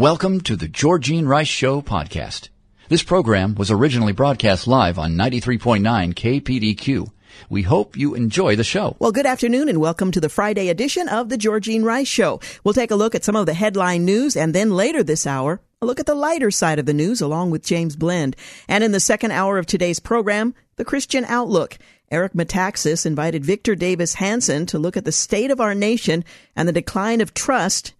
Welcome to the Georgine Rice Show podcast. This program was originally broadcast live on 93.9 KPDQ. We hope you enjoy the show. Well, good afternoon and welcome to the Friday edition of the Georgine Rice Show. We'll take a look at some of the headline news and then later this hour, a look at the lighter side of the news along with James Blend. And in the second hour of today's program, the Christian Outlook. Eric Metaxas invited Victor Davis Hanson to look at the state of our nation and the decline of trust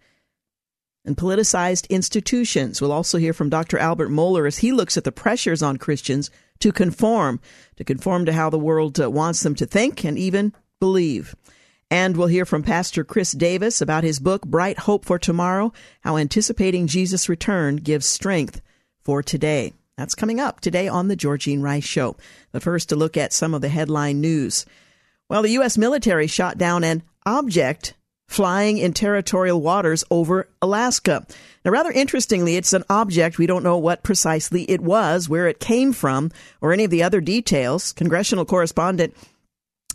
and politicized institutions. We'll also hear from Dr. Albert Mohler as he looks at the pressures on Christians to conform, to conform to how the world uh, wants them to think and even believe. And we'll hear from Pastor Chris Davis about his book, Bright Hope for Tomorrow How Anticipating Jesus' Return Gives Strength for Today. That's coming up today on The Georgine Rice Show. But first, to look at some of the headline news. Well, the U.S. military shot down an object flying in territorial waters over Alaska. Now, rather interestingly, it's an object. We don't know what precisely it was, where it came from, or any of the other details. Congressional correspondent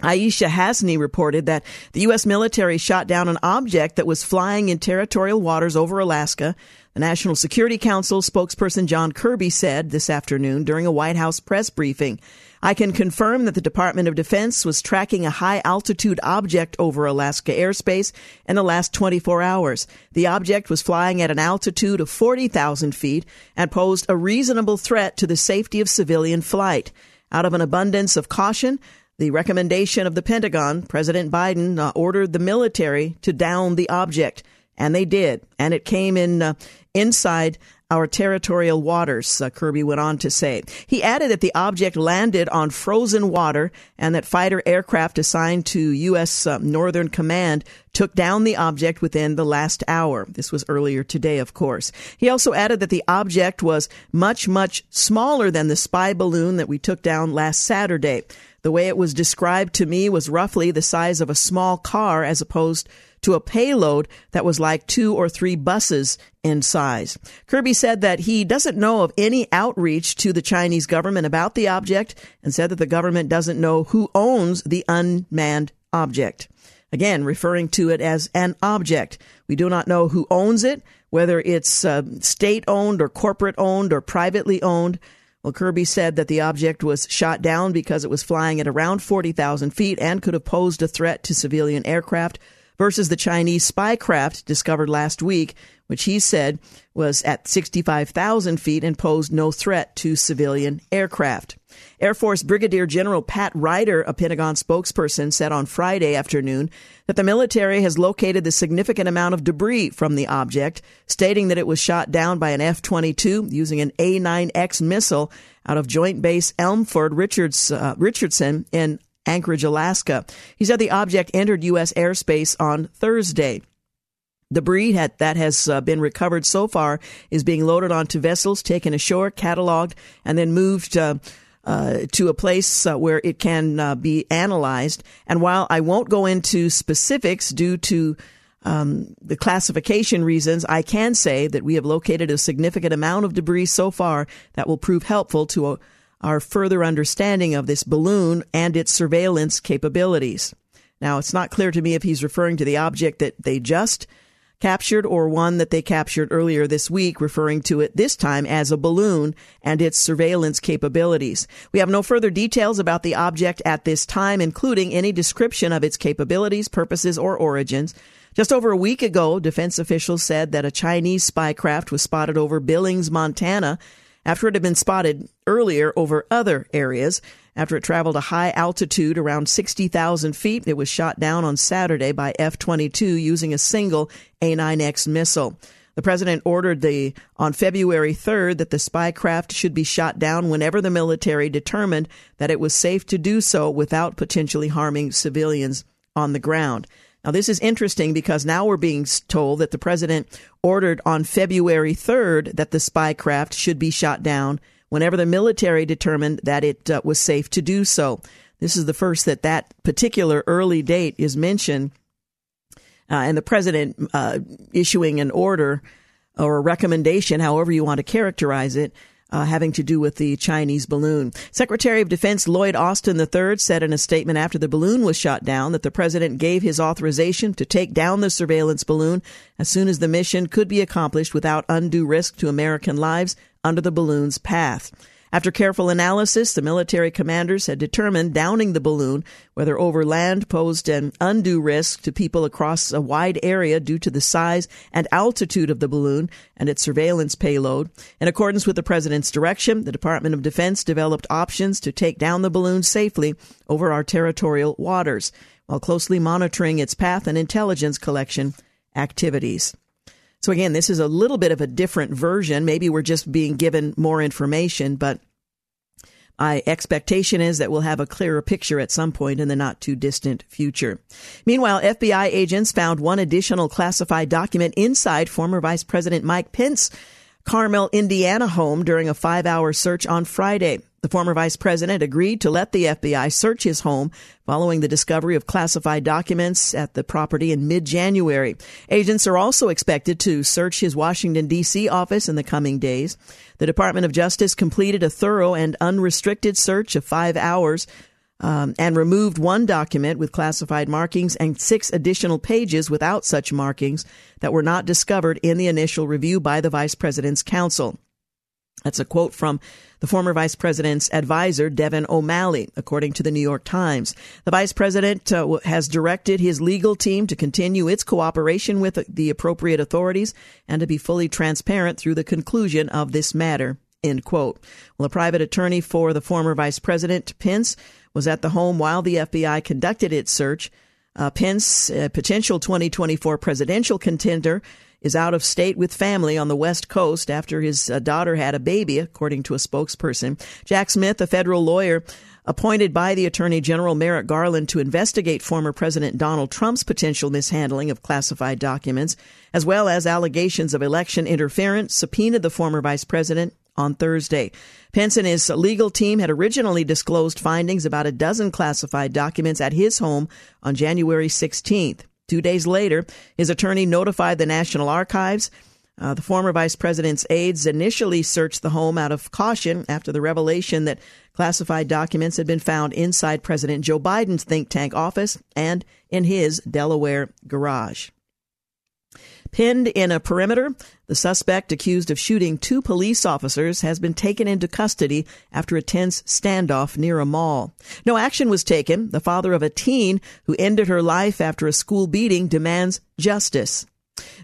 Aishah Hasnie reported that the U.S. military shot down an object that was flying in territorial waters over Alaska. The National Security Council spokesperson John Kirby said this afternoon during a White House press briefing I can confirm that the Department of Defense was tracking a high altitude object over Alaska airspace in the last 24 hours. The object was flying at an altitude of 40,000 feet and posed a reasonable threat to the safety of civilian flight. Out of an abundance of caution, the recommendation of the Pentagon, President Biden uh, ordered the military to down the object, and they did. And it came in uh, inside our territorial waters, uh, Kirby went on to say. He added that the object landed on frozen water and that fighter aircraft assigned to U.S. Uh, Northern Command took down the object within the last hour. This was earlier today, of course. He also added that the object was much, much smaller than the spy balloon that we took down last Saturday. The way it was described to me was roughly the size of a small car as opposed to a payload that was like two or three buses in size. Kirby said that he doesn't know of any outreach to the Chinese government about the object and said that the government doesn't know who owns the unmanned object. Again, referring to it as an object. We do not know who owns it, whether it's uh, state owned or corporate owned or privately owned. Well, Kirby said that the object was shot down because it was flying at around 40,000 feet and could have posed a threat to civilian aircraft versus the Chinese spy craft discovered last week, which he said was at 65,000 feet and posed no threat to civilian aircraft. Air Force Brigadier General Pat Ryder, a Pentagon spokesperson, said on Friday afternoon that the military has located the significant amount of debris from the object, stating that it was shot down by an F 22 using an A 9X missile out of Joint Base Elmendorf Richards, uh, Richardson in Anchorage, Alaska. He said the object entered U.S. airspace on Thursday. The Debris that has uh, been recovered so far is being loaded onto vessels, taken ashore, cataloged, and then moved uh, uh, to a place uh, where it can uh, be analyzed. And while I won't go into specifics due to um, the classification reasons, I can say that we have located a significant amount of debris so far that will prove helpful to a our further understanding of this balloon and its surveillance capabilities. Now, it's not clear to me if he's referring to the object that they just captured or one that they captured earlier this week, referring to it this time as a balloon and its surveillance capabilities. We have no further details about the object at this time, including any description of its capabilities, purposes, or origins. Just over a week ago, defense officials said that a Chinese spy craft was spotted over Billings, Montana, after it had been spotted earlier over other areas. After it traveled a high altitude around 60,000 feet, it was shot down on Saturday by F 22 using a single A 9X missile. The president ordered the on February 3rd that the spy craft should be shot down whenever the military determined that it was safe to do so without potentially harming civilians on the ground. Now, this is interesting because now we're being told that the president ordered on February 3rd that the spy craft should be shot down whenever the military determined that it uh, was safe to do so. This is the first that that particular early date is mentioned, uh, and the president uh, issuing an order or a recommendation, however you want to characterize it, uh, having to do with the Chinese balloon. Secretary of Defense Lloyd Austin III said in a statement after the balloon was shot down that the president gave his authorization to take down the surveillance balloon as soon as the mission could be accomplished without undue risk to American lives under the balloon's path. After careful analysis, the military commanders had determined downing the balloon, whether over land, posed an undue risk to people across a wide area due to the size and altitude of the balloon and its surveillance payload. In accordance with the president's direction, the Department of Defense developed options to take down the balloon safely over our territorial waters, while closely monitoring its path and intelligence collection activities. So again, this is a little bit of a different version. Maybe we're just being given more information, but my expectation is that we'll have a clearer picture at some point in the not too distant future. Meanwhile, FBI agents found one additional classified document inside former Vice President Mike Pence Carmel, Indiana home during a five hour search on Friday. The former vice president agreed to let the FBI search his home following the discovery of classified documents at the property in mid January. Agents are also expected to search his Washington, D.C. office in the coming days. The Department of Justice completed a thorough and unrestricted search of five hours um, and removed one document with classified markings and six additional pages without such markings that were not discovered in the initial review by the vice president's counsel. That's a quote from the former vice president's advisor, Devin O'Malley, according to the New York Times. The vice president uh, has directed his legal team to continue its cooperation with the appropriate authorities and to be fully transparent through the conclusion of this matter. End quote. Well, a private attorney for the former vice president, Pence, was at the home while the FBI conducted its search. Uh, Pence, a potential 2024 presidential contender, is out of state with family on the West Coast after his uh, daughter had a baby, according to a spokesperson. Jack Smith, a federal lawyer appointed by the Attorney General Merrick Garland to investigate former President Donald Trump's potential mishandling of classified documents, as well as allegations of election interference, subpoenaed the former vice president on Thursday. Pence and his legal team had originally disclosed findings about a dozen classified documents at his home on January 16th. Two days later, his attorney notified the National Archives. Uh, the former vice president's aides initially searched the home out of caution after the revelation that classified documents had been found inside President Joe Biden's think tank office and in his Delaware garage. Pinned in a perimeter, the suspect accused of shooting two police officers has been taken into custody after a tense standoff near a mall. No action was taken. The father of a teen who ended her life after a school beating demands justice.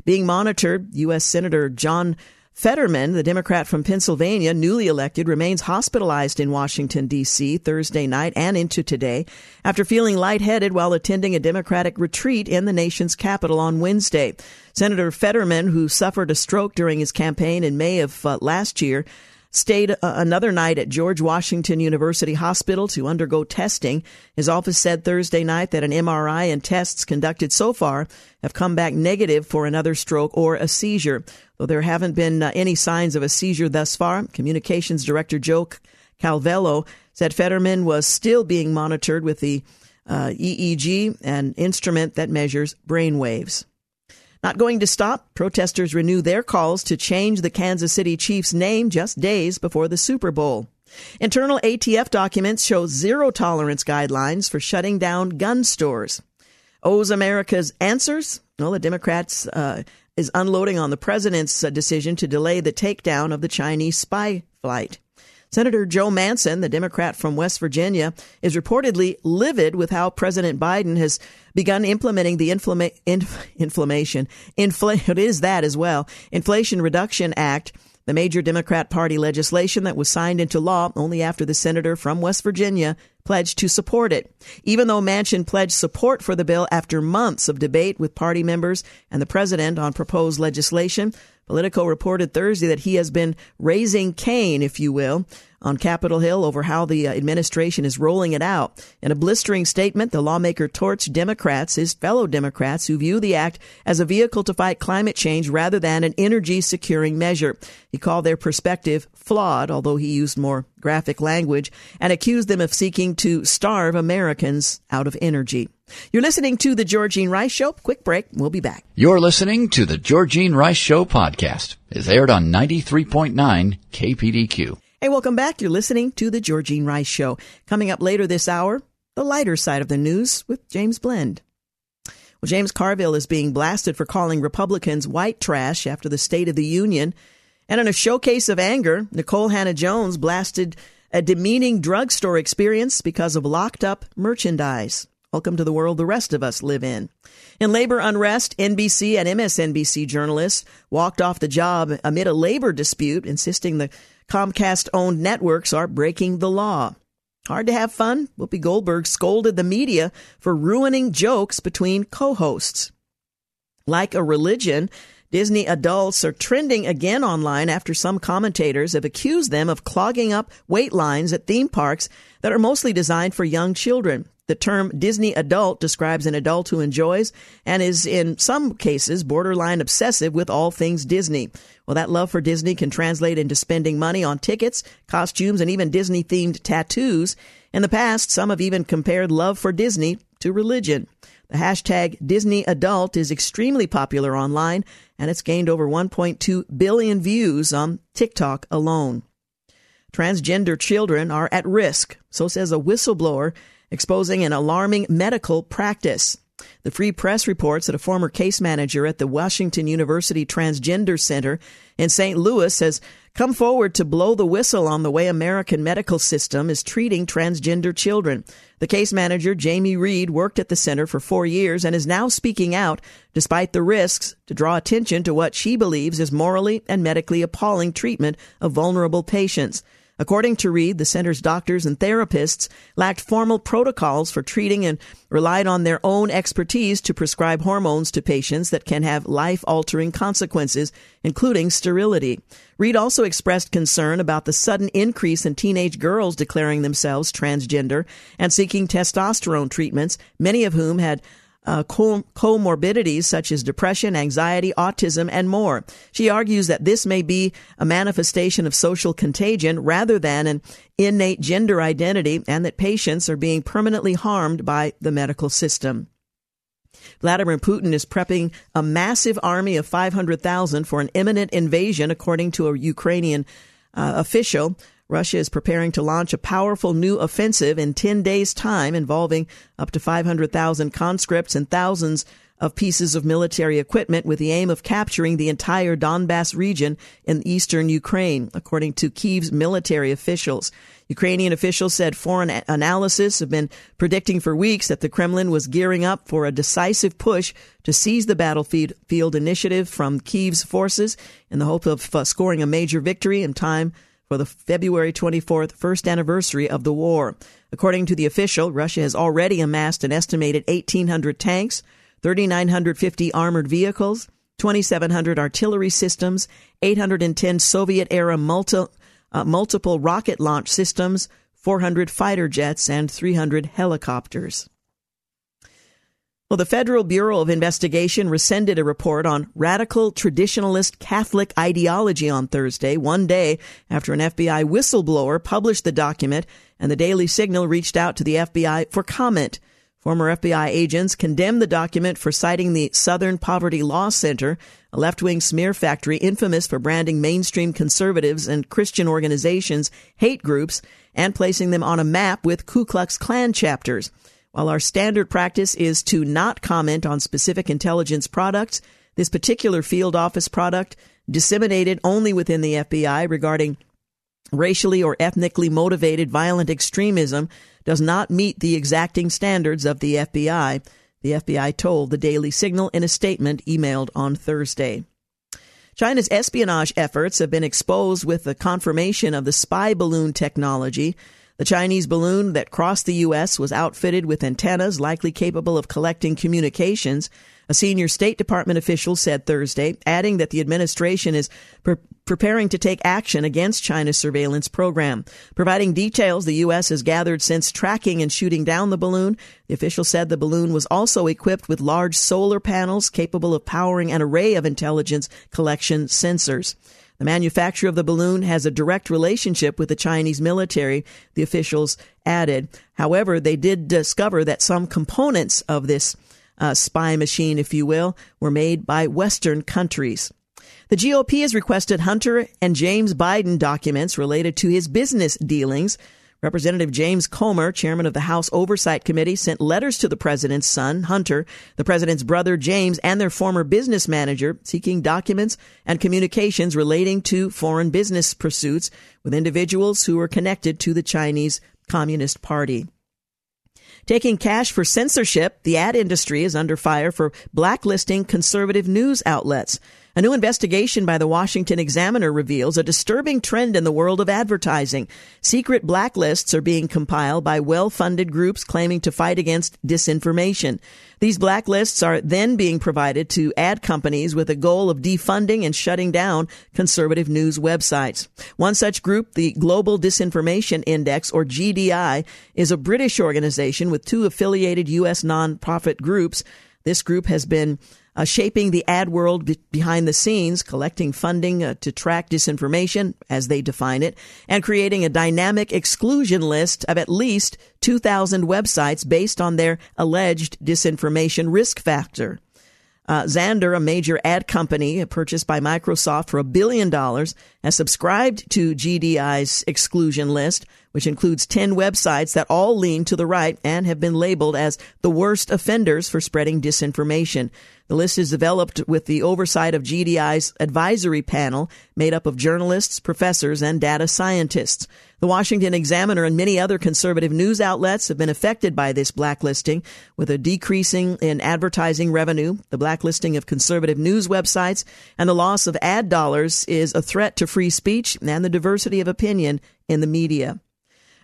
Being monitored, U.S. Senator John Fetterman, the Democrat from Pennsylvania, newly elected, remains hospitalized in Washington, D.C. Thursday night and into today after feeling lightheaded while attending a Democratic retreat in the nation's capital on Wednesday. Senator Fetterman, who suffered a stroke during his campaign in May of uh, last year, stayed uh, another night at George Washington University Hospital to undergo testing. His office said Thursday night that an MRI and tests conducted so far have come back negative for another stroke or a seizure. Though there haven't been uh, any signs of a seizure thus far, Communications Director Joe Calvello said Fetterman was still being monitored with the uh, EEG, an instrument that measures brain waves. Not going to stop, protesters renew their calls to change the Kansas City Chiefs name just days before the Super Bowl. Internal ATF documents show zero tolerance guidelines for shutting down gun stores. Owes America's answers? Well, the Democrats uh, is unloading on the president's uh, decision to delay the takedown of the Chinese spy flight. Senator Joe Manchin, the Democrat from West Virginia, is reportedly livid with how President Biden has begun implementing the inflama- inf- inflammation, infl- it is that as well, Inflation Reduction Act, the major Democrat Party legislation that was signed into law only after the senator from West Virginia pledged to support it. Even though Manchin pledged support for the bill after months of debate with party members and the president on proposed legislation, Politico reported Thursday that he has been raising Cain, if you will, on Capitol Hill over how the uh, administration is rolling it out. In a blistering statement, the lawmaker torched Democrats, his fellow Democrats, who view the act as a vehicle to fight climate change rather than an energy securing measure. He called their perspective flawed, although he used more graphic language, and accused them of seeking to starve Americans out of energy. You're listening to The Georgine Rice Show. Quick break. We'll be back. You're listening to The Georgine Rice Show podcast. It's aired on 93.9 KPDQ. Hey, welcome back. You're listening to The Georgine Rice Show. Coming up later this hour, the lighter side of the news with James Blend. Well, James Carville is being blasted for calling Republicans white trash after the State of the Union. And in a showcase of anger, Nicole Hannah-Jones blasted a demeaning drugstore experience because of locked up merchandise. Welcome to the world the rest of us live in. In labor unrest, NBC and MSNBC journalists walked off the job amid a labor dispute, insisting the Comcast owned networks are breaking the law. Hard to have fun? Whoopi Goldberg scolded the media for ruining jokes between co hosts. Like a religion, Disney adults are trending again online after some commentators have accused them of clogging up wait lines at theme parks that are mostly designed for young children. The term Disney adult describes an adult who enjoys and is in some cases borderline obsessive with all things Disney. Well, that love for Disney can translate into spending money on tickets, costumes, and even Disney themed tattoos. In the past, some have even compared love for Disney to religion. The hashtag Disney Adult is extremely popular online, and it's gained over 1.2 billion views on TikTok alone. Transgender children are at risk, so says a whistleblower exposing an alarming medical practice. The Free Press reports that a former case manager at the Washington University Transgender Center in St. Louis has come forward to blow the whistle on the way American medical system is treating transgender children. The case manager, Jamie Reed, worked at the center for four years and is now speaking out despite the risks to draw attention to what she believes is morally and medically appalling treatment of vulnerable patients. According to Reed, the center's doctors and therapists lacked formal protocols for treating and relied on their own expertise to prescribe hormones to patients that can have life altering consequences, including sterility. Reed also expressed concern about the sudden increase in teenage girls declaring themselves transgender and seeking testosterone treatments, many of whom had uh, comorbidities such as depression, anxiety, autism, and more. She argues that this may be a manifestation of social contagion rather than an innate gender identity and that patients are being permanently harmed by the medical system. Vladimir Putin is prepping a massive army of 500,000 for an imminent invasion, according to a Ukrainian uh, official. Russia is preparing to launch a powerful new offensive in 10 days' time involving up to 500,000 conscripts and thousands of pieces of military equipment with the aim of capturing the entire Donbass region in eastern Ukraine, according to Kyiv's military officials. Ukrainian officials said foreign analysis have been predicting for weeks that the Kremlin was gearing up for a decisive push to seize the battlefield initiative from Kyiv's forces in the hope of uh, scoring a major victory in time for the February 24th first anniversary of the war. According to the official, Russia has already amassed an estimated 1,800 tanks, 3,950 armored vehicles, 2,700 artillery systems, 810 Soviet era multi, uh, multiple rocket launch systems, 400 fighter jets, and 300 helicopters. Well, the Federal Bureau of Investigation rescinded a report on radical traditionalist Catholic ideology on Thursday, one day after an FBI whistleblower published the document and the Daily Signal reached out to the FBI for comment. Former FBI agents condemned the document for citing the Southern Poverty Law Center, a left wing smear factory infamous for branding mainstream conservatives and Christian organizations hate groups and placing them on a map with Ku Klux Klan chapters. While our standard practice is to not comment on specific intelligence products, this particular field office product, disseminated only within the FBI regarding racially or ethnically motivated violent extremism, does not meet the exacting standards of the FBI, the FBI told the Daily Signal in a statement emailed on Thursday. China's espionage efforts have been exposed with the confirmation of the spy balloon technology the Chinese balloon that crossed the U.S. was outfitted with antennas likely capable of collecting communications, a senior State Department official said Thursday, adding that the administration is pre- preparing to take action against China's surveillance program. Providing details the U.S. has gathered since tracking and shooting down the balloon, the official said the balloon was also equipped with large solar panels capable of powering an array of intelligence collection sensors. The manufacturer of the balloon has a direct relationship with the Chinese military, the officials added. However, they did discover that some components of this uh, spy machine, if you will, were made by Western countries. The GOP has requested Hunter and James Biden documents related to his business dealings Representative James Comer, chairman of the House Oversight Committee, sent letters to the president's son, Hunter, the president's brother, James, and their former business manager, seeking documents and communications relating to foreign business pursuits with individuals who were connected to the Chinese Communist Party. Taking cash for censorship, the ad industry is under fire for blacklisting conservative news outlets. A new investigation by the Washington Examiner reveals a disturbing trend in the world of advertising. Secret blacklists are being compiled by well-funded groups claiming to fight against disinformation. These blacklists are then being provided to ad companies with a goal of defunding and shutting down conservative news websites. One such group, the Global Disinformation Index, or GDI, is a British organization with two affiliated U.S. nonprofit groups. This group has been uh, shaping the ad world be- behind the scenes, collecting funding uh, to track disinformation, as they define it, and creating a dynamic exclusion list of at least 2,000 websites based on their alleged disinformation risk factor. Uh, Xandr, a major ad company purchased by Microsoft for a billion dollars, has subscribed to GDI's exclusion list, which includes 10 websites that all lean to the right and have been labeled as the worst offenders for spreading disinformation. The list is developed with the oversight of GDI's advisory panel made up of journalists, professors, and data scientists. The Washington Examiner and many other conservative news outlets have been affected by this blacklisting, with a decreasing in advertising revenue. The blacklisting of conservative news websites and the loss of ad dollars is a threat to free speech and the diversity of opinion in the media.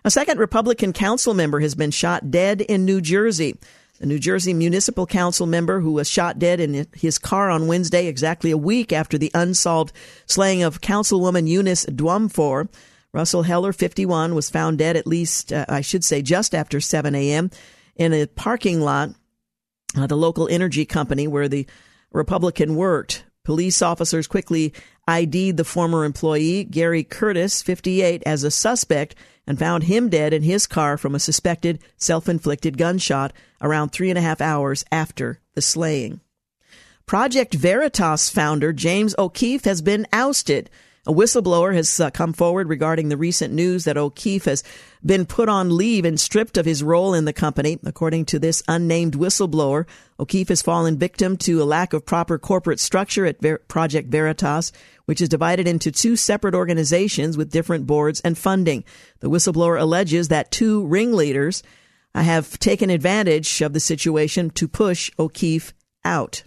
A second Republican council member has been shot dead in New Jersey. The New Jersey Municipal Council member who was shot dead in his car on Wednesday, exactly a week after the unsolved slaying of Councilwoman Eunice Dwumfour. Russell Heller, 51, was found dead at least, uh, I should say, just after 7 a.m. in a parking lot, uh, the local energy company where the Republican worked. Police officers quickly ID'd the former employee, Gary Curtis, 58, as a suspect and found him dead in his car from a suspected self inflicted gunshot around three and a half hours after the slaying. Project Veritas founder James O'Keefe has been ousted. A whistleblower has uh, come forward regarding the recent news that O'Keefe has been put on leave and stripped of his role in the company. According to this unnamed whistleblower, O'Keefe has fallen victim to a lack of proper corporate structure at Ver- Project Veritas, which is divided into two separate organizations with different boards and funding. The whistleblower alleges that two ringleaders have taken advantage of the situation to push O'Keefe out.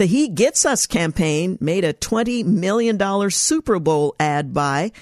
The He Gets Us campaign made a $20 million Super Bowl ad buy.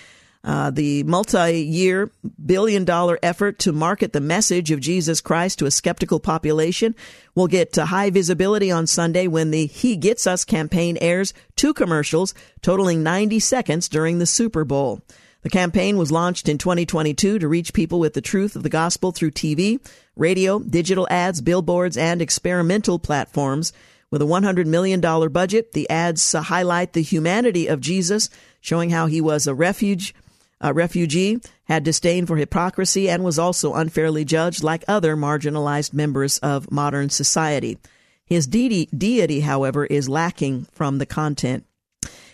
Uh, the multi-year billion dollar effort to market the message of Jesus Christ to a skeptical population will get to high visibility on Sunday when the He Gets Us campaign airs two commercials totaling 90 seconds during the Super Bowl. The campaign was launched in 2022 to reach people with the truth of the gospel through TV, radio, digital ads, billboards, and experimental platforms. With a $100 million budget, the ads highlight the humanity of Jesus, showing how he was a refuge, a refugee, had disdain for hypocrisy, and was also unfairly judged like other marginalized members of modern society. His de- deity, however, is lacking from the content.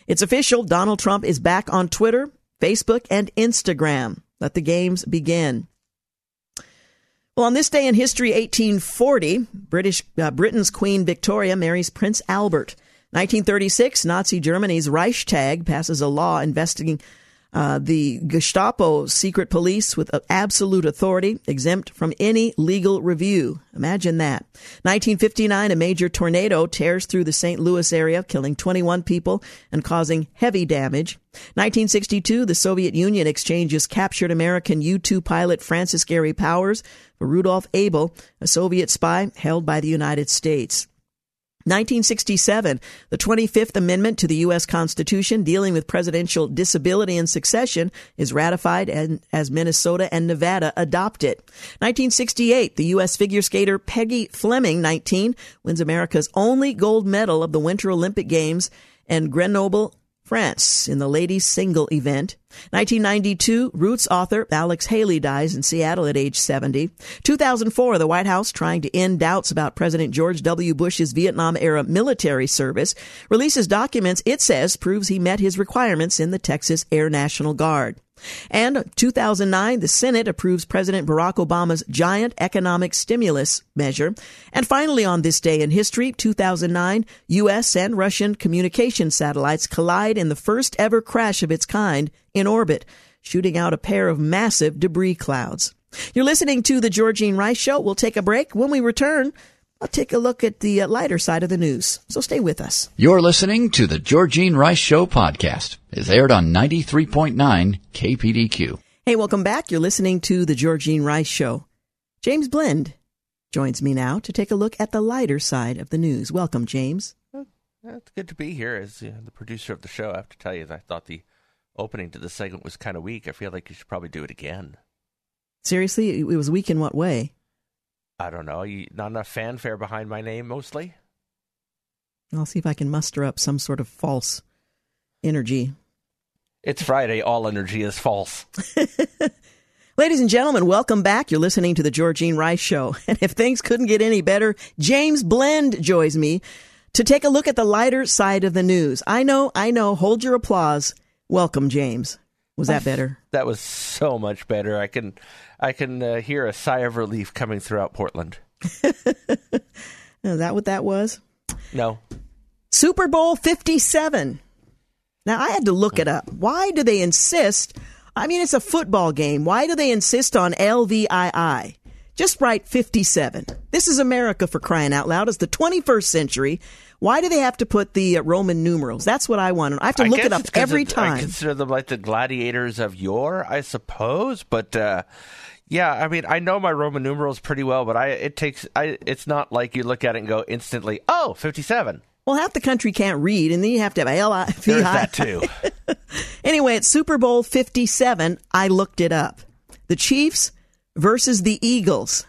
It's official. Donald Trump is back on Twitter, Facebook, and Instagram. Let the games begin. Well, on this day in history, 1840, British uh, Britain's Queen Victoria marries Prince Albert. 1936, Nazi Germany's Reichstag passes a law investigating uh, the Gestapo secret police with absolute authority, exempt from any legal review. Imagine that. 1959, a major tornado tears through the St. Louis area, killing 21 people and causing heavy damage. 1962, the Soviet Union exchanges captured American U 2 pilot Francis Gary Powers for Rudolf Abel, a Soviet spy held by the United States. 1967, the 25th Amendment to the U.S. Constitution dealing with presidential disability and succession is ratified and, as Minnesota and Nevada adopt it. 1968, the U.S. figure skater Peggy Fleming, 19, wins America's only gold medal of the Winter Olympic Games and Grenoble France in the ladies single event. 1992, Roots author Alex Haley dies in Seattle at age 70. 2004, the White House, trying to end doubts about President George W. Bush's Vietnam era military service, releases documents it says proves he met his requirements in the Texas Air National Guard. And 2009, the Senate approves President Barack Obama's giant economic stimulus measure. And finally, on this day in history, 2009, U.S. and Russian communication satellites collide in the first ever crash of its kind in orbit, shooting out a pair of massive debris clouds. You're listening to the Georgine Rice Show. We'll take a break. When we return, I'll take a look at the uh, lighter side of the news. So stay with us. You're listening to the Georgine Rice Show podcast. It's aired on 93.9 KPDQ. Hey, welcome back. You're listening to the Georgine Rice Show. James Blend joins me now to take a look at the lighter side of the news. Welcome, James. It's good to be here as the producer of the show. I have to tell you, I thought the opening to the segment was kind of weak. I feel like you should probably do it again. Seriously, it was weak in what way? I don't know. You, not enough fanfare behind my name, mostly. I'll see if I can muster up some sort of false energy. It's Friday. All energy is false. Ladies and gentlemen, welcome back. You're listening to the Georgine Rice Show. And if things couldn't get any better, James Blend joins me to take a look at the lighter side of the news. I know, I know. Hold your applause. Welcome, James. Was that better? that was so much better. I can, I can uh, hear a sigh of relief coming throughout Portland. Is that what that was? No. Super Bowl 57. Now, I had to look it up. Why do they insist? I mean, it's a football game. Why do they insist on LVII? Just write 57. This is America for crying out loud. It's the 21st century. Why do they have to put the uh, Roman numerals? That's what I want. I have to I look it up every it, time. I consider them like the gladiators of yore, I suppose. But uh, yeah, I mean, I know my Roman numerals pretty well, but I it takes I it's not like you look at it and go instantly, oh, 57. Well, half the country can't read, and then you have to have L I V There's that too. Anyway, it's Super Bowl 57. I looked it up. The Chiefs versus the Eagles.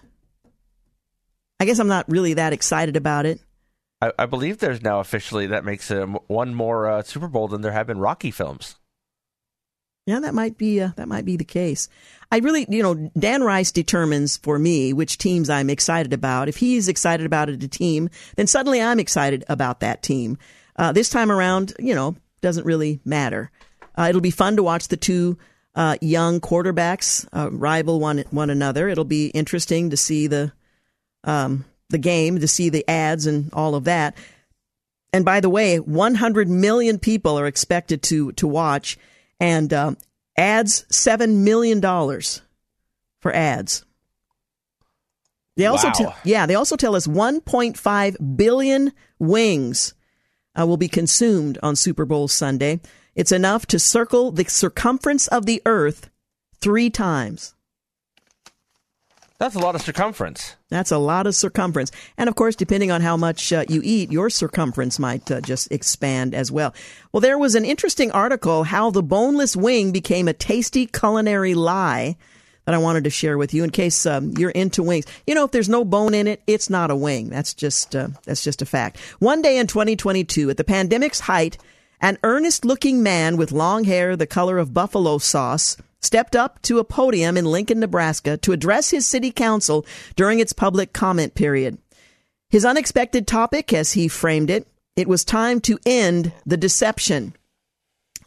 I guess I'm not really that excited about it. I, I believe there's now officially that makes it one more uh, Super Bowl than there have been Rocky films. Yeah, that might be uh, that might be the case. I really, you know, Dan Rice determines for me which teams I'm excited about. If he's excited about a team, then suddenly I'm excited about that team. Uh, this time around, you know, doesn't really matter. Uh, it'll be fun to watch the two uh, young quarterbacks uh, rival one one another. It'll be interesting to see the um, the game, to see the ads and all of that. And by the way, 100 million people are expected to to watch, and um, ads seven million dollars for ads. They also, Wow. tell yeah, they also tell us 1.5 billion wings uh, will be consumed on Super Bowl Sunday. It's enough to circle the circumference of the Earth three times. That's a lot of circumference. That's a lot of circumference. And of course, depending on how much uh, you eat, your circumference might uh, just expand as well. Well, there was an interesting article how the boneless wing became a tasty culinary lie that I wanted to share with you in case um, you're into wings. You know, if there's no bone in it, it's not a wing. That's just uh, that's just a fact. One day in 2022, at the pandemic's height, an earnest-looking man with long hair the color of buffalo sauce stepped up to a podium in Lincoln, Nebraska to address his city council during its public comment period. His unexpected topic, as he framed it, it was time to end the deception.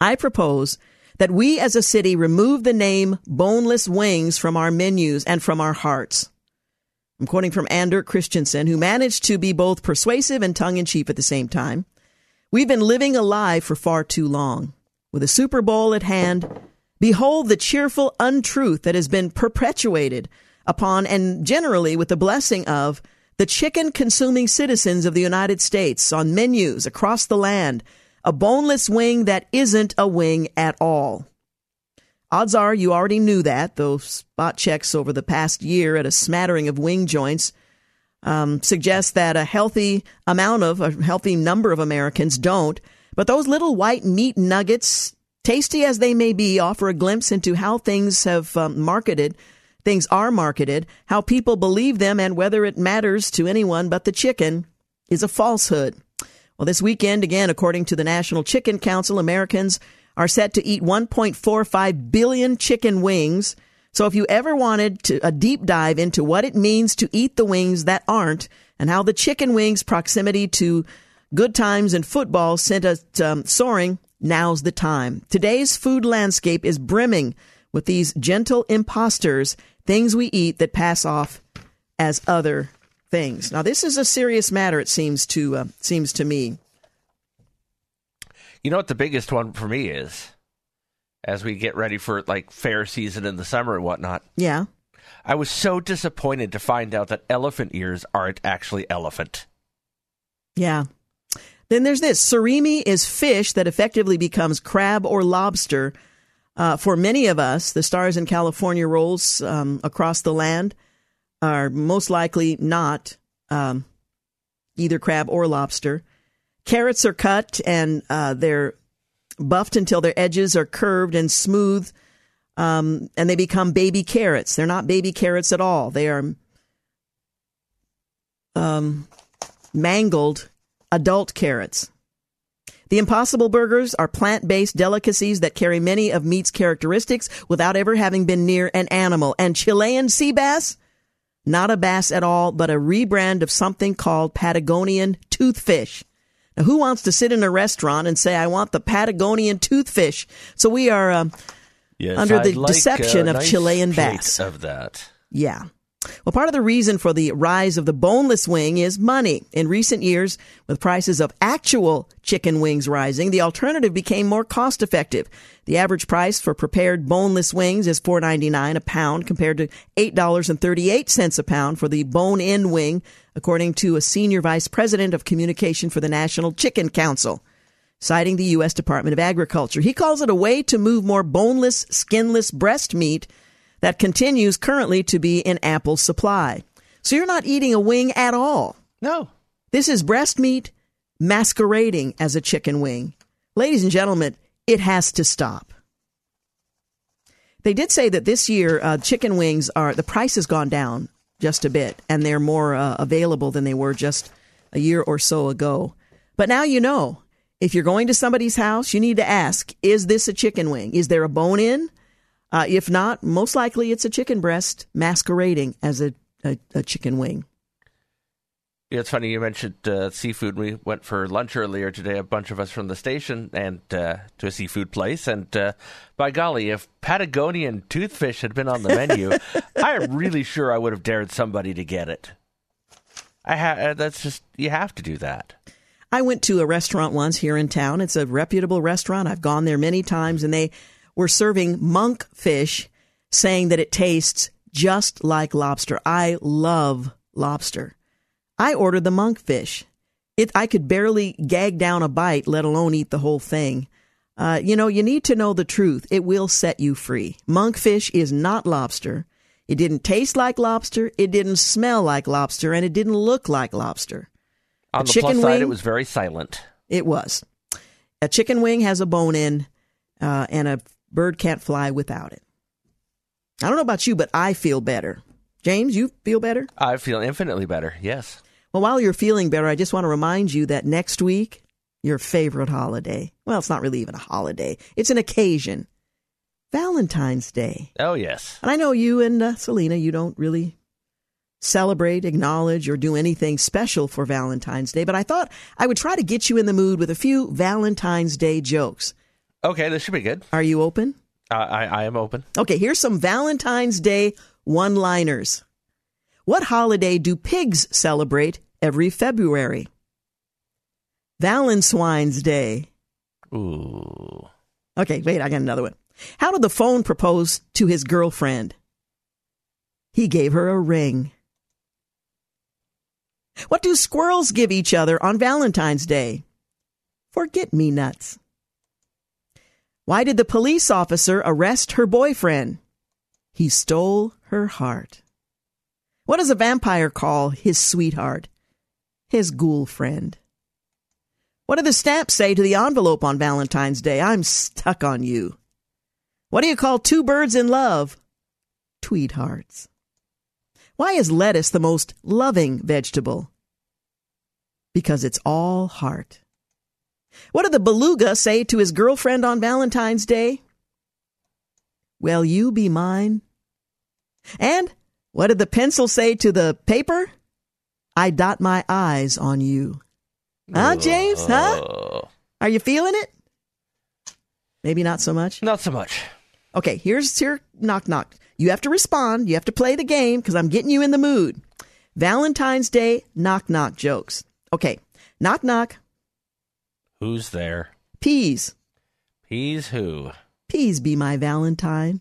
I propose that we as a city remove the name boneless wings from our menus and from our hearts. I'm quoting from Ander Christensen, who managed to be both persuasive and tongue in cheek at the same time. We've been living a lie for far too long. With a Super Bowl at hand, behold the cheerful untruth that has been perpetuated upon and generally with the blessing of the chicken consuming citizens of the United States on menus across the land, a boneless wing that isn't a wing at all. Odds are you already knew that, though spot checks over the past year at a smattering of wing joints um, suggest that a healthy amount of, a healthy number of Americans don't. But those little white meat nuggets, tasty as they may be, offer a glimpse into how things have um, marketed, things are marketed, how people believe them, and whether it matters to anyone but the chicken is a falsehood. Well, this weekend, again, according to the National Chicken Council, Americans are set to eat 1.45 billion chicken wings. So if you ever wanted to, a deep dive into what it means to eat the wings that aren't and how the chicken wings proximity to good times and football sent us um, soaring, now's the time. Today's food landscape is brimming with these gentle imposters, things we eat that pass off as other things. Now, this is a serious matter. It seems to uh, seems to me. You know what the biggest one for me is, as we get ready for like fair season in the summer and whatnot. Yeah. I was so disappointed to find out that elephant ears aren't actually elephant. Yeah. Then there's this surimi is fish that effectively becomes crab or lobster. Uh, for many of us, the stars in California rolls um, across the land are most likely not um, either crab or lobster. Carrots are cut and uh, they're buffed until their edges are curved and smooth, um, and they become baby carrots. They're not baby carrots at all. They are um, mangled adult carrots. The Impossible Burgers are plant based delicacies that carry many of meat's characteristics without ever having been near an animal. And Chilean sea bass? Not a bass at all, but a rebrand of something called Patagonian toothfish. Now, who wants to sit in a restaurant and say, I want the Patagonian toothfish? So we are um, Yes, under the I'd like deception a of nice Chilean bass. Of that. Yeah. Well, part of the reason for the rise of the boneless wing is money. In recent years, with prices of actual chicken wings rising, the alternative became more cost effective. The average price for prepared boneless wings is $4.99 a pound compared to $8.38 a pound for the bone-in wing, according to a senior vice president of communication for the National Chicken Council citing the U.S. Department of Agriculture. He calls it a way to move more boneless, skinless breast meat that continues currently to be in ample supply. So you're not eating a wing at all. No. This is breast meat masquerading as a chicken wing. Ladies and gentlemen, it has to stop. They did say that this year uh, chicken wings are the price has gone down just a bit, and they're more uh, available than they were just a year or so ago. But now you know. If you're going to somebody's house, you need to ask: Is this a chicken wing? Is there a bone in? Uh, if not, most likely it's a chicken breast masquerading as a, a, a chicken wing. Yeah, it's funny you mentioned uh, seafood. We went for lunch earlier today, a bunch of us from the station, and uh, to a seafood place. And uh, by golly, if Patagonian toothfish had been on the menu, I'm really sure I would have dared somebody to get it. I ha- uh, that's just you have to do that. I went to a restaurant once here in town. It's a reputable restaurant. I've gone there many times, and they were serving monk fish, saying that it tastes just like lobster. I love lobster. I ordered the monk fish. It, I could barely gag down a bite, let alone eat the whole thing. Uh, you know, you need to know the truth. It will set you free. Monkfish is not lobster. It didn't taste like lobster. It didn't smell like lobster, and it didn't look like lobster. On A the chicken plus side, wing? it was very silent. It was. A chicken wing has a bone in, uh, and a bird can't fly without it. I don't know about you, but I feel better. James, you feel better? I feel infinitely better. Yes. Well, while you're feeling better, I just want to remind you that next week, your favorite holiday. Well, it's not really even a holiday. It's an occasion. Valentine's Day. Oh yes. And I know you and uh, Selena, you don't really celebrate, acknowledge, or do anything special for Valentine's Day, but I thought I would try to get you in the mood with a few Valentine's Day jokes. Okay, this should be good. Are you open? Uh, I I am open. Okay, here's some Valentine's Day one liners. What holiday do pigs celebrate every February? Valentine's Day. Ooh. Okay, wait, I got another one. How did the phone propose to his girlfriend? He gave her a ring. What do squirrels give each other on Valentine's Day? Forget me nuts. Why did the police officer arrest her boyfriend? He stole her heart. What does a vampire call his sweetheart? His ghoul friend. What do the stamps say to the envelope on Valentine's Day? I'm stuck on you. What do you call two birds in love? Tweethearts. Why is lettuce the most loving vegetable? Because it's all heart. What did the beluga say to his girlfriend on Valentine's Day? Will you be mine? And what did the pencil say to the paper? I dot my eyes on you. Huh, James? Huh? Are you feeling it? Maybe not so much. not so much. Okay, here's your knock knock. You have to respond. You have to play the game because I'm getting you in the mood. Valentine's Day knock knock jokes. Okay, knock knock. Who's there? Peas. He's who? Peas be my Valentine.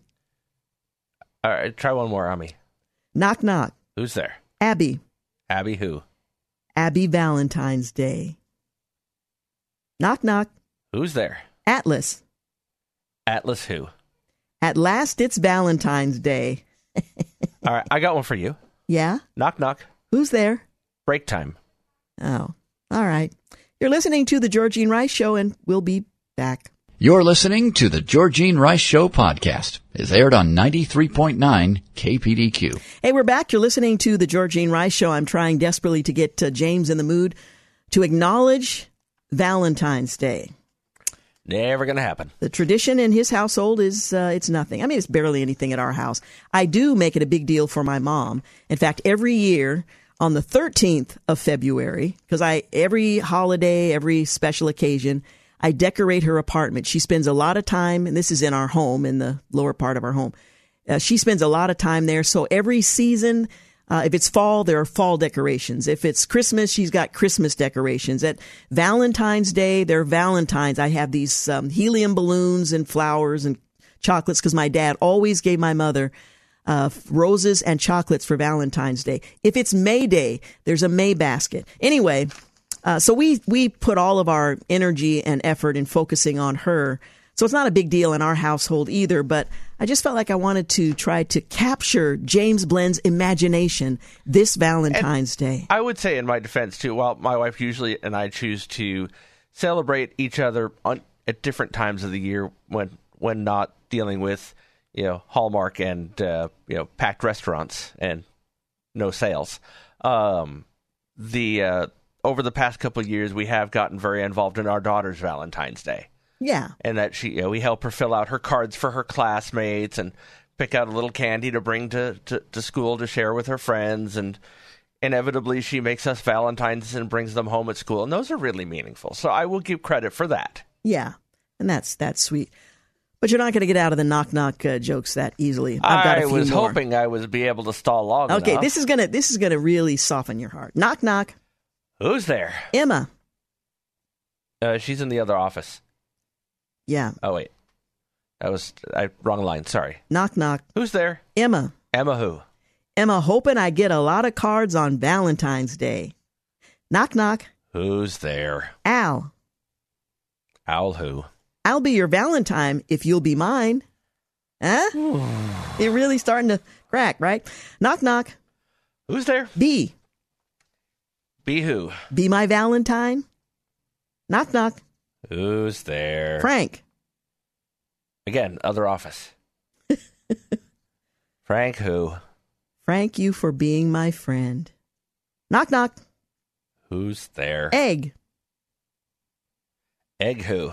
All right, try one more, Ami. Knock knock. Who's there? Abby. Abby who? Abby Valentine's Day. Knock knock. Who's there? Atlas. Atlas who? At last it's Valentine's Day. All right, I got one for you. Yeah? Knock knock. Who's there? Break time. Oh, all right. You're listening to the Georgene Rice Show, and we'll be back. You're listening to the Georgene Rice Show podcast. It's aired on 93.9 KPDQ. Hey, we're back. You're listening to the Georgene Rice Show. I'm trying desperately to get uh, James in the mood to acknowledge Valentine's Day. Never gonna happen. The tradition in his household is uh, it's nothing. I mean, it's barely anything at our house. I do make it a big deal for my mom. In fact, every year on the 13th of February, because I every holiday, every special occasion, I decorate her apartment. She spends a lot of time, and this is in our home, in the lower part of our home. Uh, she spends a lot of time there. So every season, uh, if it's fall, there are fall decorations. If it's Christmas, she's got Christmas decorations. At Valentine's Day, there are Valentines. I have these um, helium balloons and flowers and chocolates because my dad always gave my mother uh, roses and chocolates for Valentine's Day. If it's May Day, there's a May basket. Anyway, uh, so we we put all of our energy and effort in focusing on her. So it's not a big deal in our household either. But I just felt like I wanted to try to capture James Blend's imagination this Valentine's Day. I would say, in my defense too, while my wife usually and I choose to celebrate each other on, at different times of the year when when not dealing with you know Hallmark and uh, you know packed restaurants and no sales. Um, the uh, over the past couple of years, we have gotten very involved in our daughter's Valentine's Day. Yeah, and that she you know, we help her fill out her cards for her classmates and pick out a little candy to bring to, to, to school to share with her friends. And inevitably she makes us valentines and brings them home at school. And those are really meaningful. So i will give credit for that. Yeah, and that's that's sweet. But you're not going to get out of the knock knock uh, jokes that easily. I've got i a few was more. hoping i would be able to stall long Okay, enough. this is gonna this is gonna really soften your heart. Knock knock, who's there Emma. uh, she's in the other office Yeah, oh wait that was I, wrong line sorry knock knock, who's there Emma. emma who Emma, hoping I get a lot of cards on Valentine's Day. Knock knock, who's there Al. owl who I'll be your Valentine if you'll be mine. Huh? You're really starting to crack, right? Knock knock, who's there B. be who Be my Valentine. Knock knock, who's there Frank. Again, other office. Frank who? Frank you for being my friend. Knock knock, Who's there? Egg. Egg who?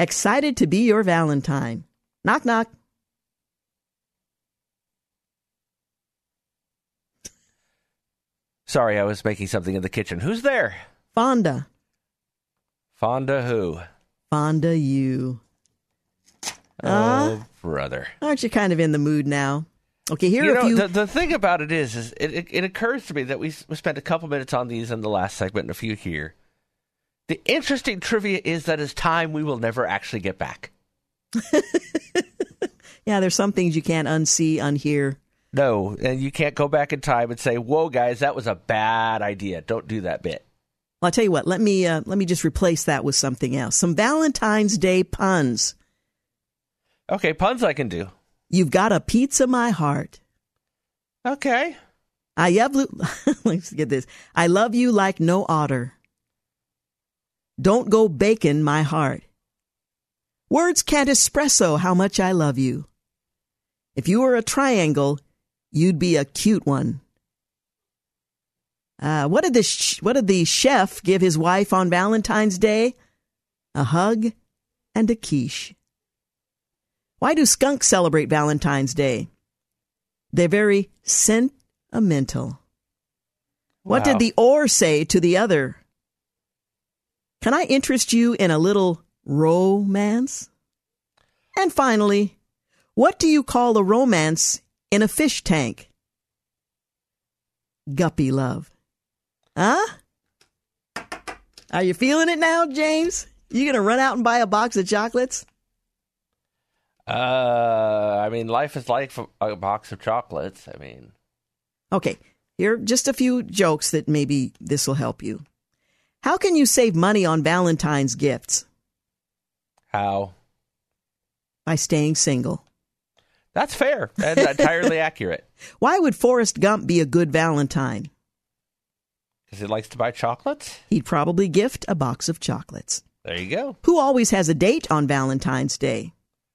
Excited to be your Valentine. Knock knock. Sorry, I was making something in the kitchen. Who's there? Fonda. Fonda who? Fonda you. Uh, oh, brother. aren't you kind of in the mood now? Okay, here You are know, a few. the, the thing about it is, is it, it, it occurs to me that we, we spent a couple minutes on these in the last segment and a few here. The interesting trivia is that it's time we will never actually get back. yeah, there's some things you can't unsee, unhear. No, and you can't go back in time and say, "Whoa, guys, that was a bad idea. Don't do that bit." Well, I'll tell you what. Let me uh, let me just replace that with something else. Some Valentine's Day puns. Okay, puns I can do. You've got a pizza, my heart. Okay. I love. Let's get this. I love you like no otter. Don't go bacon, my heart. Words can't espresso how much I love you. If you were a triangle, you'd be a cute one. Uh, what did the sh- what did the chef give his wife on Valentine's Day? a hug, and a quiche. Why do skunks celebrate Valentine's Day? They're very sentimental. What did the oar say to the other? Can I interest you in a little romance? And finally, what do you call a romance in a fish tank? Guppy love. Huh? Are you feeling it now, James? You gonna run out and buy a box of chocolates? Uh, I mean, life is like a box of chocolates. I mean, Okay, here are just a few jokes that maybe this will help you. How can you save money on Valentine's gifts? how? By staying single. That's fair and entirely accurate. Why would Forrest Gump be a good Valentine? Because he likes to buy chocolates. He'd probably gift a box of chocolates. There you go. Who always has a date on Valentine's Day?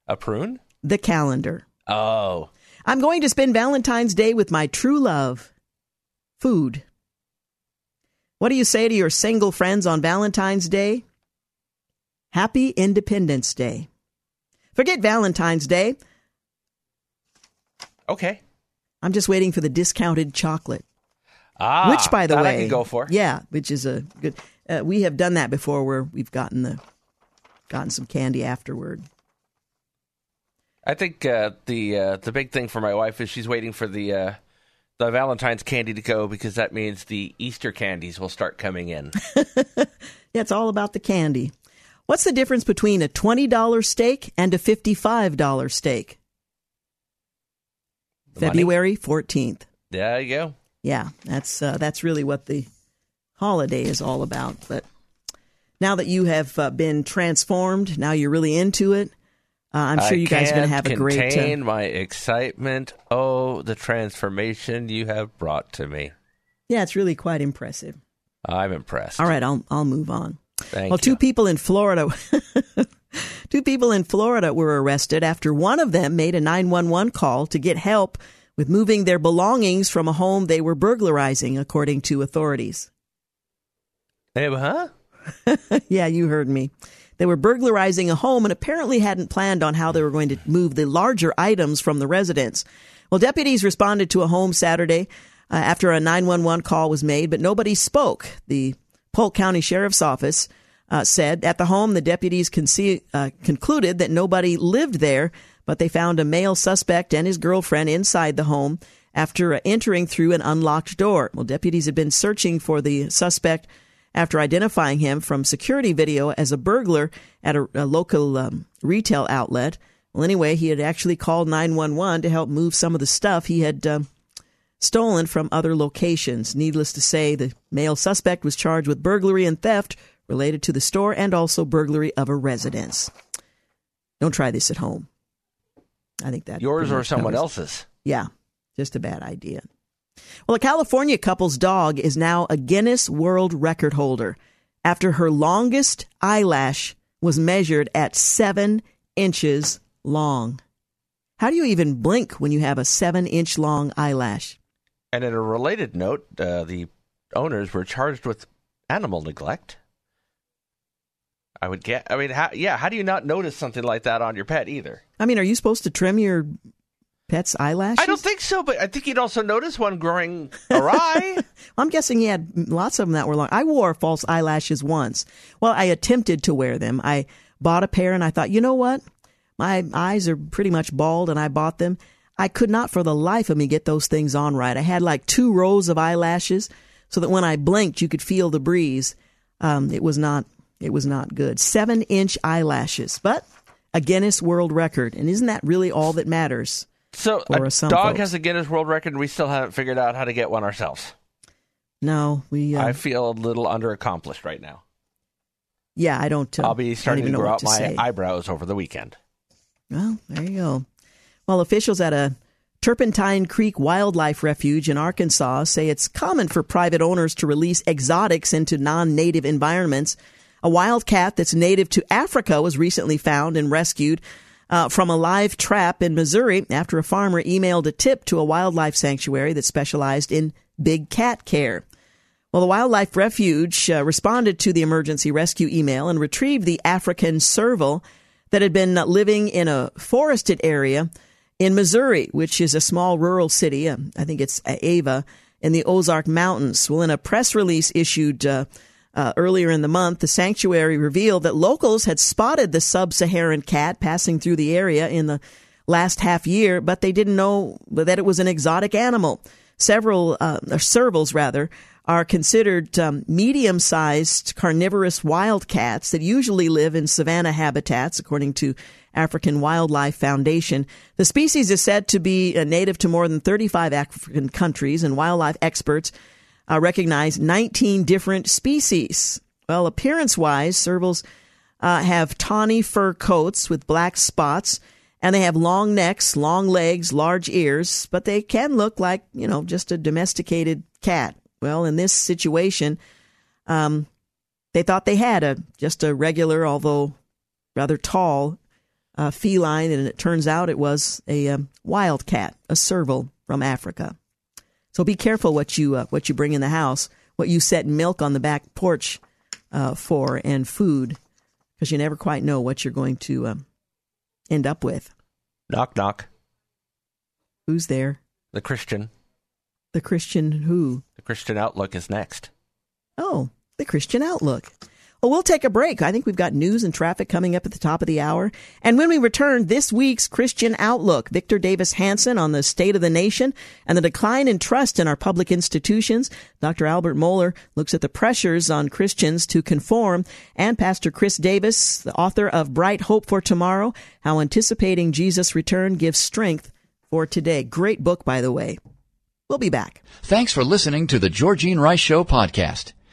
A prune. The calendar. Oh, I'm going to spend Valentine's Day with my true love. Food. What do you say to your single friends on Valentine's Day? Happy Independence Day. Forget Valentine's Day. okay. I'm just waiting for the discounted chocolate. Ah, which, by the way, I can go for. Yeah, which is a good. Uh, we have done that before, where we've gotten the gotten some candy afterward. I think uh, the uh, the big thing for my wife is she's waiting for the uh, the Valentine's candy to go because that means the Easter candies will start coming in. Yeah, it's all about the candy. What's the difference between a twenty dollar steak and a fifty five dollar steak? The money? February fourteenth. There you go. Yeah, that's uh, that's really what the holiday is all about. But now that you have uh, been transformed, now you're really into it. Uh, I'm sure I you guys are going to have a great. Uh, contain my excitement. Oh, the transformation you have brought to me. yeah, it's really quite impressive. I'm impressed. All right, I'll I'll move on. Thank well, you. two people in Florida, two people in Florida were arrested after one of them made a 911 call to get help with moving their belongings from a home they were burglarizing, according to authorities. Eh, huh? yeah, you heard me. They were burglarizing a home and apparently hadn't planned on how they were going to move the larger items from the residence. Well, deputies responded to a home Saturday uh, after a 911 call was made, but nobody spoke. The Polk County Sheriff's Office uh, said at the home, the deputies conce- uh, concluded that nobody lived there, but they found a male suspect and his girlfriend inside the home after uh, entering through an unlocked door. Well, deputies had been searching for the suspect after identifying him from security video as a burglar at a, a local um, retail outlet. Well, anyway, he had actually called 911 to help move some of the stuff he had um, stolen from other locations. Needless to say, the male suspect was charged with burglary and theft related to the store and also burglary of a residence. Don't try this at home. I think that Yours or someone covers- else's? yeah, just a bad idea. Well, a California couple's dog is now a Guinness World Record holder after her longest eyelash was measured at seven inches long. How do you even blink when you have a seven inch long eyelash? And in a related note, uh, the owners were charged with animal neglect. I would get. I mean, how, yeah. How do you not notice something like that on your pet either? I mean, are you supposed to trim your pet's eyelashes? I don't think so, but I think you'd also notice one growing awry. I'm guessing he had lots of them that were long. I wore false eyelashes once. Well, I attempted to wear them. I bought a pair and I thought, you know what? My eyes are pretty much bald and I bought them. I could not for the life of me get those things on right. I had like two rows of eyelashes so that when I blinked, you could feel the breeze. Um, it was not, it was not good. Seven inch eyelashes, but a Guinness World Record. And isn't that really all that matters? So a dog folks. has a Guinness World Record, and we still haven't figured out how to get one ourselves. No, we, uh, I feel a little underaccomplished right now. yeah, I don't, uh, I'll be starting to grow out to my say. eyebrows over the weekend. Well, there you go. Well, officials at a Turpentine Creek Wildlife Refuge in Arkansas say it's common for private owners to release exotics into non native environments. A wild cat that's native to Africa was recently found and rescued uh, from a live trap in Missouri after a farmer emailed a tip to a wildlife sanctuary that specialized in big cat care. Well, the Wildlife Refuge uh, responded to the emergency rescue email and retrieved the African serval that had been living in a forested area in Missouri, which is a small rural city. Um, I think it's Ava in the Ozark Mountains. Well, in a press release issued uh, uh, earlier in the month, the sanctuary revealed that locals had spotted the sub-Saharan cat passing through the area in the last half year, but they didn't know that it was an exotic animal. Several, uh, or servals rather, are considered um, medium sized carnivorous wildcats that usually live in savanna habitats, according to African Wildlife Foundation. The species is said to be native to more than 35 African countries, and wildlife experts uh, recognize 19 different species. Well, appearance wise, servals uh, have tawny fur coats with black spots, and they have long necks, long legs, large ears, but they can look like, you know, just a domesticated cat. Well, in this situation, um, they thought they had a just a regular, although rather tall, uh, feline, and it turns out it was a um, wildcat, a serval from Africa. So be careful what you uh, what you bring in the house, what you set milk on the back porch uh, for, and food, because you never quite know what you're going to um, end up with. Knock knock. Who's there? The Christian. The Christian who? The Christian Outlook is next. Oh, the Christian Outlook. Well, we'll take a break. I think we've got news and traffic coming up at the top of the hour. And when we return, this week's Christian Outlook, Victor Davis Hanson on the state of the nation and the decline in trust in our public institutions. Dr. Albert Mohler looks at the pressures on Christians to conform. And Pastor Chris Davis, the author of Bright Hope for Tomorrow, How Anticipating Jesus' Return Gives Strength for Today. Great book, by the way. We'll be back. Thanks for listening to the Georgene Rice Show podcast.